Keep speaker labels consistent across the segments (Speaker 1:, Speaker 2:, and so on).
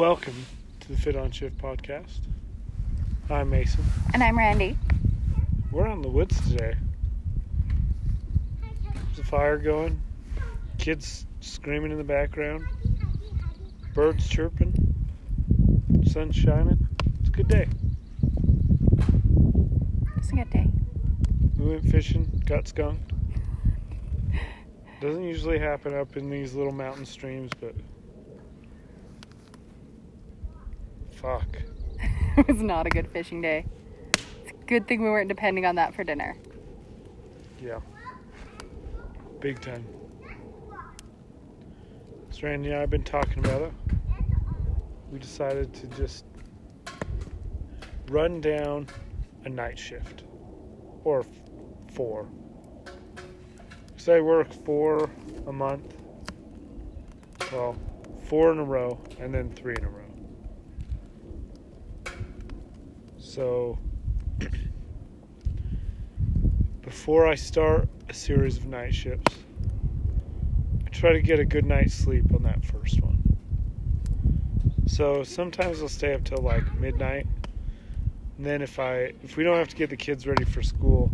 Speaker 1: Welcome to the Fit on Shift podcast. I'm Mason.
Speaker 2: And I'm Randy.
Speaker 1: We're out in the woods today. There's a fire going, kids screaming in the background, birds chirping, sun shining. It's a good day.
Speaker 2: It's a good day.
Speaker 1: We went fishing, got skunked. Doesn't usually happen up in these little mountain streams, but fuck.
Speaker 2: it was not a good fishing day. It's a good thing we weren't depending on that for dinner.
Speaker 1: Yeah. Big time. So Randy and I have been talking about it. We decided to just run down a night shift. Or f- four. So I work four a month. Well, four in a row and then three in a row. So before I start a series of night shifts, I try to get a good night's sleep on that first one. So sometimes I'll stay up till like midnight. And then if I if we don't have to get the kids ready for school,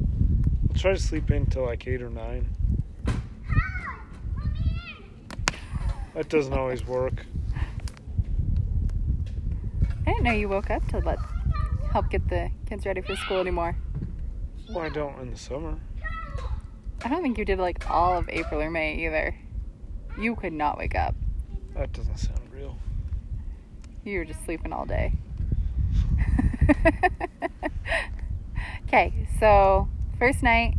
Speaker 1: I'll try to sleep in till like 8 or 9. That doesn't always work.
Speaker 2: I didn't know you woke up to let help get the kids ready for school anymore.
Speaker 1: Well, I don't in the summer.
Speaker 2: I don't think you did like all of April or May either. You could not wake up.
Speaker 1: That doesn't sound real.
Speaker 2: You were just sleeping all day. okay, so first night,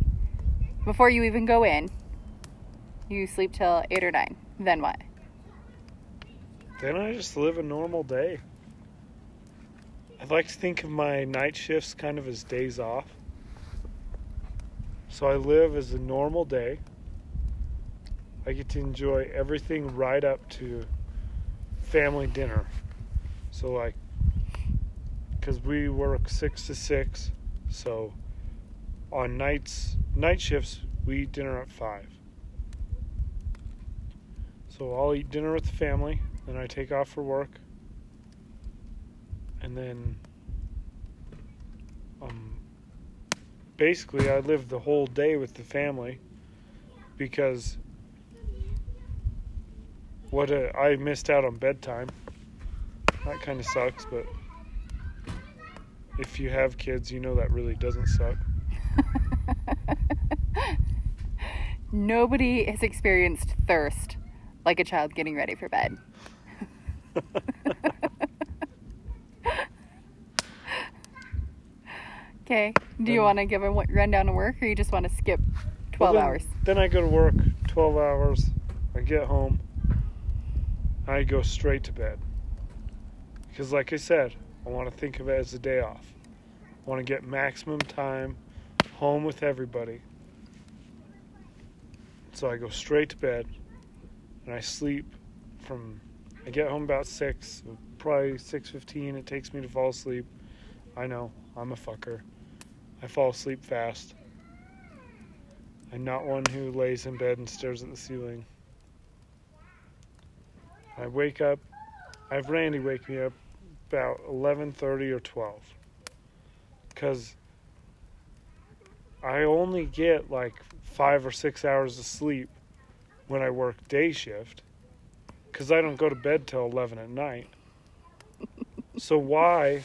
Speaker 2: before you even go in, you sleep till 8 or 9. Then what?
Speaker 1: Then I just live a normal day. I like to think of my night shifts kind of as days off. So I live as a normal day. I get to enjoy everything right up to family dinner. So, like, because we work six to six, so on nights, night shifts, we eat dinner at five. So I'll eat dinner with the family, then I take off for work, and then um, basically I lived the whole day with the family because what a, I missed out on bedtime. That kind of sucks, but if you have kids, you know that really doesn't suck.
Speaker 2: Nobody has experienced thirst like a child getting ready for bed. okay. Do you want to give him a wa- rundown of work or you just want to skip 12
Speaker 1: Well, then-
Speaker 2: hours?
Speaker 1: Then I go to work 12 hours. I get home. I go straight to bed. Because, like I said, I want to think of it as a day off. I want to get maximum time home with everybody. So I go straight to bed and I sleep from I get home about 6, probably 6:15 it takes me to fall asleep. I know, I'm a fucker. I fall asleep fast. I'm not one who lays in bed and stares at the ceiling. I wake up. I have Randy wake me up about 11:30 or 12. Cuz I only get like 5 or 6 hours of sleep when I work day shift cuz I don't go to bed till 11 at night. so why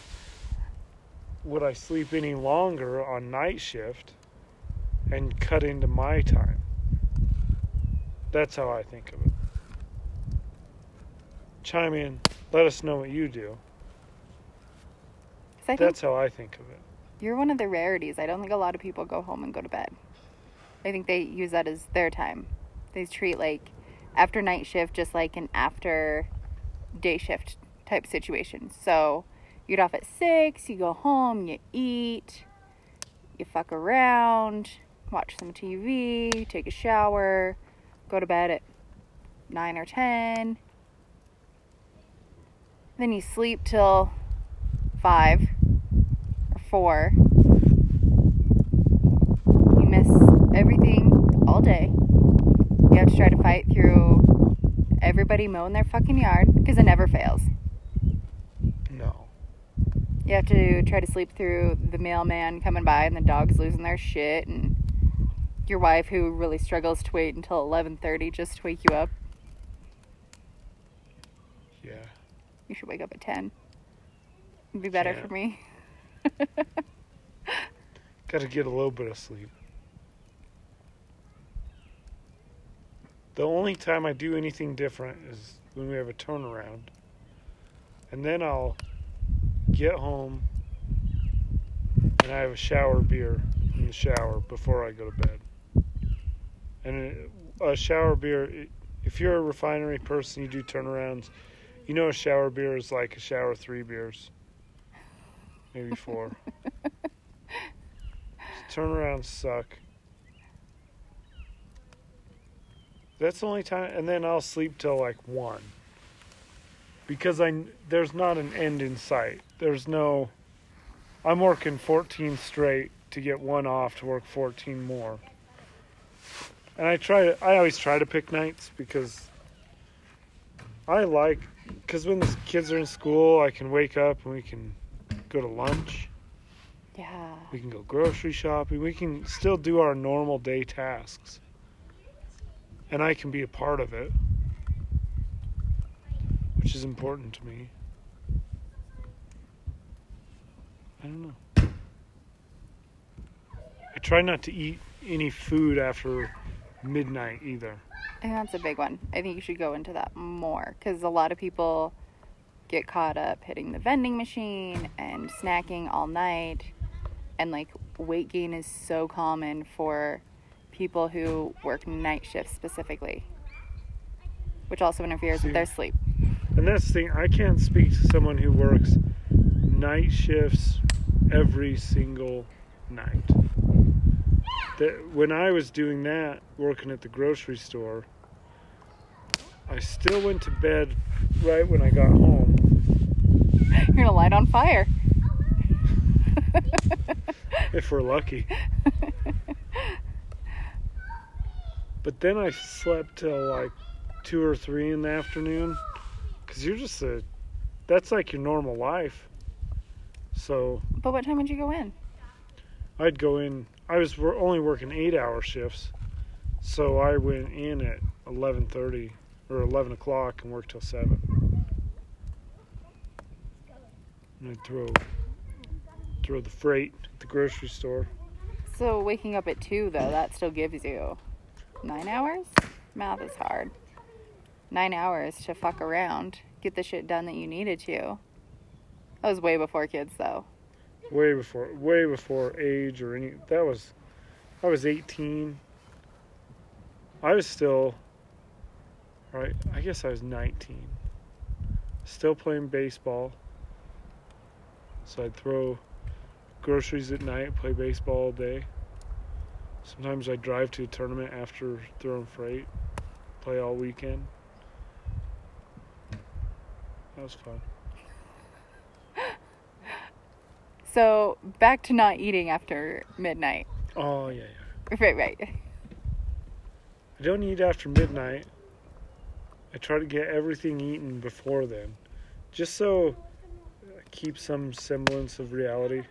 Speaker 1: would I sleep any longer on night shift? and cut into my time. That's how I think of it. Chime in. Let us know what you do. That's how I think of it.
Speaker 2: you're one of the rarities. I don't think a lot of people go home and go to bed. I think they use that as their time. They treat like after night shift just like an after day shift type situation. So you get off at six, you go home, you eat, you fuck around, watch some TV, take a shower, go to bed at nine or ten. Then you sleep till five or four. You miss everything all day. You have to try to fight through everybody mowing their fucking yard because it never fails. You have to try to sleep through the mailman coming by and the dogs losing their shit and your wife who really struggles to wait until 11:30 just to wake you up.
Speaker 1: Yeah.
Speaker 2: You should wake up at 10. It'd be better
Speaker 1: Can't.
Speaker 2: for me.
Speaker 1: Got to get a little bit of sleep. The only time I do anything different is when we have a turnaround. And then I'll get home and I have a shower beer in the shower before I go to bed. And a shower beer, if you're a refinery person, you do turnarounds, you know a shower beer is like a shower three beers, maybe four. Turnarounds suck. That's the only time, and then I'll sleep till like one. Because I there's not an end in sight. There's no. I'm working 14 straight to get one off to work 14 more. And I try to. I always try to pick nights because I like. Because when the kids are in school, I can wake up and we can go to lunch.
Speaker 2: Yeah.
Speaker 1: We can go grocery shopping. We can still do our normal day tasks. And I can be a part of it, which is important to me. I don't know. I try not to eat any food after midnight either.
Speaker 2: Think that's a big one. I think you should go into that more because a lot of people get caught up hitting the vending machine and snacking all night. And like weight gain is so common for people who work night shifts specifically, which also interferes
Speaker 1: See.
Speaker 2: with their sleep.
Speaker 1: And that's the thing, I can't speak to someone who works night shifts every single night. That when I was doing that, working at the grocery store, I still went to bed right when I got home.
Speaker 2: You're gonna light on fire.
Speaker 1: if we're lucky. But then I slept till like two or three in the afternoon, cause you're just a, that's like your normal life. So
Speaker 2: but what time would you go in?
Speaker 1: I'd go in. I was only working eight-hour shifts, so I went in at eleven thirty or eleven o'clock and worked till seven. And I'd throw throw the freight at the grocery store.
Speaker 2: So waking up at two though, that still gives you nine hours. Math is hard. Nine hours to fuck around, get the shit done that you needed to. That was way before kids though.
Speaker 1: Way before way before age or any that was I was 18 I was still right I guess I was 19 still playing baseball. So I'd throw groceries at night play baseball all day. Sometimes I'd drive to a tournament after throwing freight play all weekend. That was fun
Speaker 2: So back to not eating after midnight.
Speaker 1: oh yeah yeah
Speaker 2: Right, right.
Speaker 1: I don't eat after midnight. I try to get everything eaten before then, just so I keep some semblance of reality.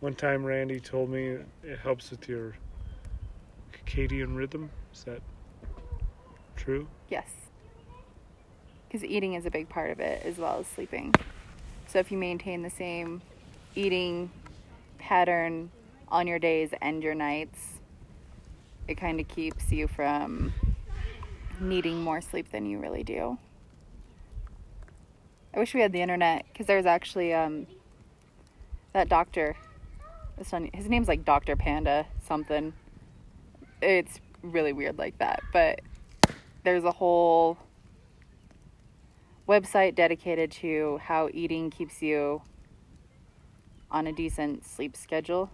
Speaker 1: One time, Randy told me it helps with your circadian rhythm. Is that true?
Speaker 2: Yes. Because eating is a big part of it as well as sleeping. So if you maintain the same eating pattern on your days and your nights, it kind of keeps you from needing more sleep than you really do. I wish we had the internet because there's actually um, that doctor. His name's like Dr. Panda something. It's really weird like that, but there's a whole website dedicated to how eating keeps you on a decent sleep schedule,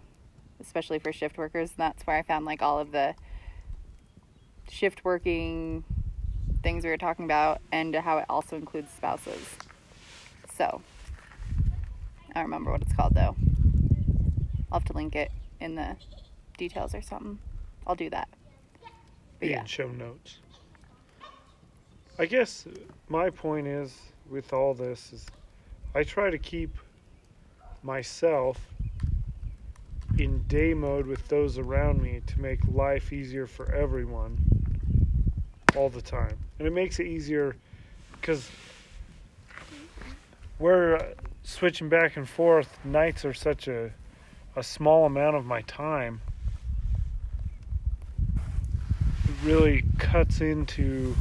Speaker 2: especially for shift workers. And that's where I found like all of the shift working things we were talking about and how it also includes spouses. So, I don't remember what it's called though. I'll have to link it in the details or something. I'll do that. But yeah.
Speaker 1: in show notes. I guess my point is with all this is I try to keep myself in day mode with those around me to make life easier for everyone all the time. And it makes it easier because we're uh, switching back and forth. Nights are such a, a small amount of my time. It really cuts into,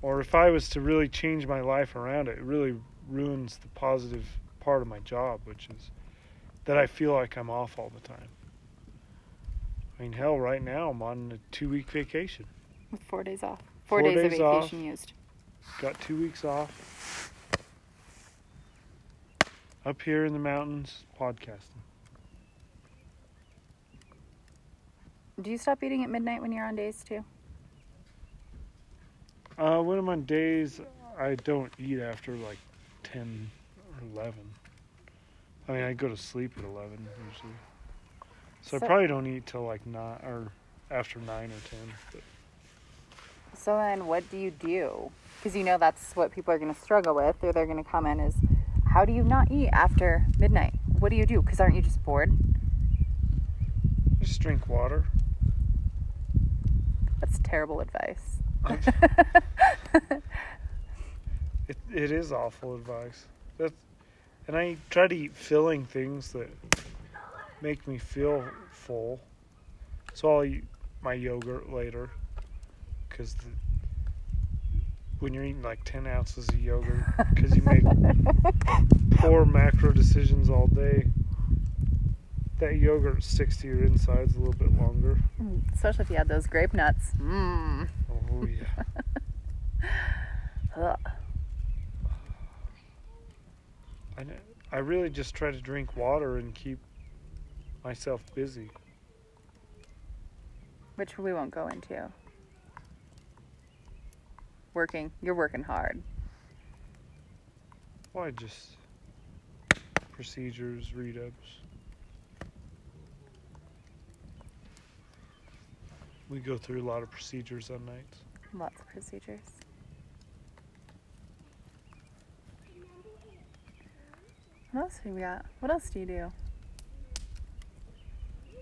Speaker 1: or if I was to really change my life around it, it really ruins the positive part of my job, which is that I feel like I'm off all the time. I mean, hell, right now I'm on a two week vacation.
Speaker 2: With four days off. Four,
Speaker 1: Four
Speaker 2: days,
Speaker 1: days
Speaker 2: of
Speaker 1: off.
Speaker 2: vacation used.
Speaker 1: Got two weeks off. Up here in the mountains, podcasting.
Speaker 2: Do you stop eating at midnight when you're on days too?
Speaker 1: Uh, when I'm on days, I don't eat after like 10 11. I mean, I go to sleep at 11 usually. So,
Speaker 2: So-
Speaker 1: I probably don't eat till like 9 or after 9 or 10. But
Speaker 2: So then, what do you do? Because you know that's what people are going to struggle with, or they're going to comment is, how do you not eat after midnight? What do you do? Because aren't you just bored?
Speaker 1: I just drink water.
Speaker 2: That's terrible advice.
Speaker 1: It, it is awful advice. That's, and I try to eat filling things that make me feel full. So I'll eat my yogurt later. Because when you're eating like 10 ounces of yogurt, because you make poor macro decisions all day, that yogurt sticks to your insides a little bit longer.
Speaker 2: Mm, especially if you had those grape nuts. Mmm.
Speaker 1: Oh, yeah. I really just try to drink water and keep myself busy.
Speaker 2: Which we won't go into. Working. You're working hard.
Speaker 1: Why just procedures, read ups? We go through a lot of procedures on nights.
Speaker 2: Lots of procedures. What else do we got? What else do you do?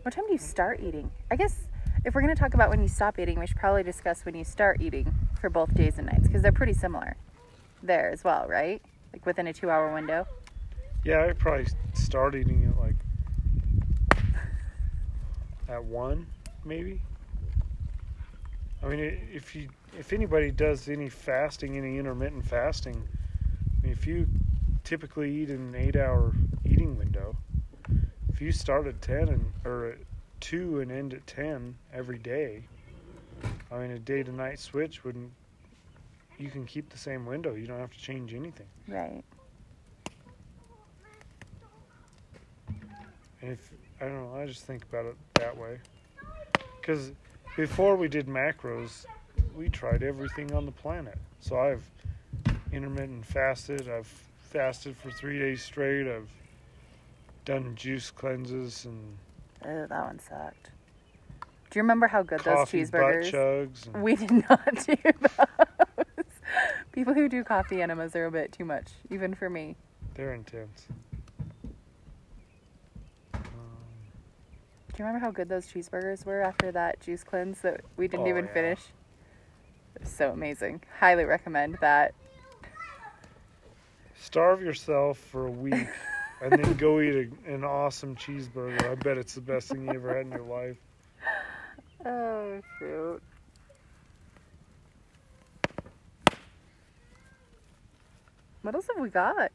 Speaker 2: What time do you start eating? I guess if we're going to talk about when you stop eating, we should probably discuss when you start eating for both days and nights because they're pretty similar there as well, right? Like within a two hour window.
Speaker 1: Yeah, I probably start eating at like at one, maybe. I mean, if you if anybody does any fasting, any intermittent fasting, I mean, if you typically eat in an eight-hour eating window, if you start at ten and or at two and end at ten every day, I mean, a day-to-night switch wouldn't. You can keep the same window. You don't have to change anything.
Speaker 2: Right.
Speaker 1: And if I don't know, I just think about it that way. Because before we did macros, we tried everything on the planet. So I've intermittent fasted. I've fasted for three days straight. I've done juice cleanses and
Speaker 2: Oh, that one sucked. Do you remember how good
Speaker 1: coffee
Speaker 2: those
Speaker 1: butt
Speaker 2: cheeseburgers?
Speaker 1: chugs. And
Speaker 2: We did not do those. People who do coffee enemas are a bit too much, even for me.
Speaker 1: they're intense.
Speaker 2: Do you remember how good those cheeseburgers were after that juice cleanse that we didn't
Speaker 1: Oh,
Speaker 2: even
Speaker 1: yeah.
Speaker 2: finish? It was so amazing. Highly recommend that.
Speaker 1: Starve yourself for a week and then go eat a, an awesome cheeseburger. I bet it's the best thing you ever had in your life.
Speaker 2: Oh shoot. What else have we got?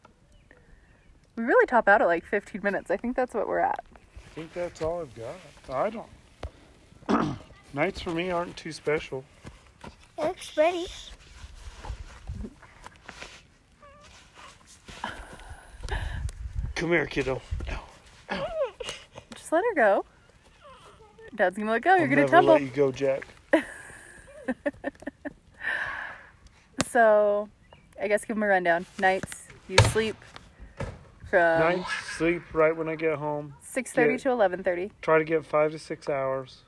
Speaker 2: We really top out at like 15 minutes. I think that's what we're at.
Speaker 1: I think that's all I've got. I don't. Nights for me aren't too special.
Speaker 3: It looks pretty.
Speaker 1: Come here, kiddo.
Speaker 2: Just let her go. Dad's gonna let go. You're
Speaker 1: I'll
Speaker 2: gonna tumble.
Speaker 1: let you go, Jack.
Speaker 2: So, I guess give him a rundown. Nights, you sleep from
Speaker 1: Nights, sleep right when I get home.
Speaker 2: 6:30 to 11:30.
Speaker 1: Try to get five to six hours.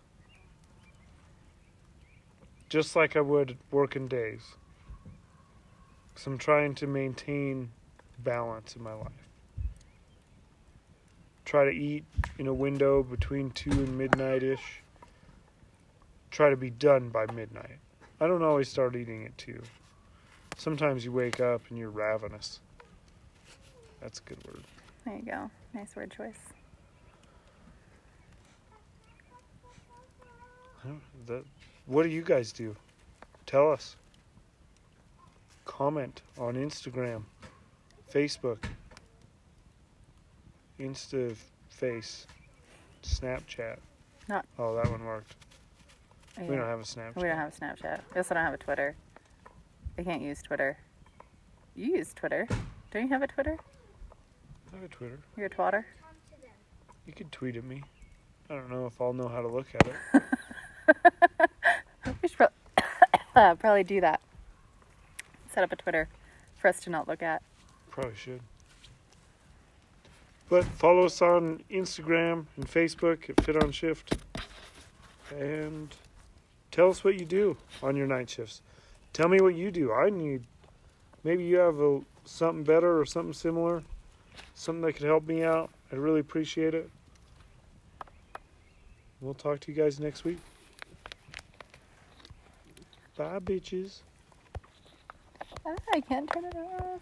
Speaker 1: Just like I would working days. Because I'm trying to maintain balance in my life. Try to eat in a window between 2 and midnight ish. Try to be done by midnight. I don't always start eating at 2. Sometimes you wake up and you're ravenous. That's a good word.
Speaker 2: There you go. Nice word choice.
Speaker 1: That, what do you guys do? Tell us. Comment on Instagram, Facebook, Insta Face, Snapchat.
Speaker 2: Not-
Speaker 1: Oh, that one worked.
Speaker 2: Oh,
Speaker 1: We don't have a Snapchat.
Speaker 2: We don't have a Snapchat. We also don't have a Twitter. I can't use Twitter. You use Twitter. Don't you have a Twitter?
Speaker 1: I have a Twitter.
Speaker 2: You're a twatter.
Speaker 1: You could tweet at me. I don't know if I'll know how to look at it.
Speaker 2: we should pro- uh, probably do that. Set up a Twitter for us to not look at.
Speaker 1: Probably should. But follow us on Instagram and Facebook at Fit on Shift. And tell us what you do on your night shifts. Tell me what you do. I need maybe you have a something better or something similar, something that could help me out. I'd really appreciate it. We'll talk to you guys next week. Bye, bitches.
Speaker 2: Ah, I can't turn it off.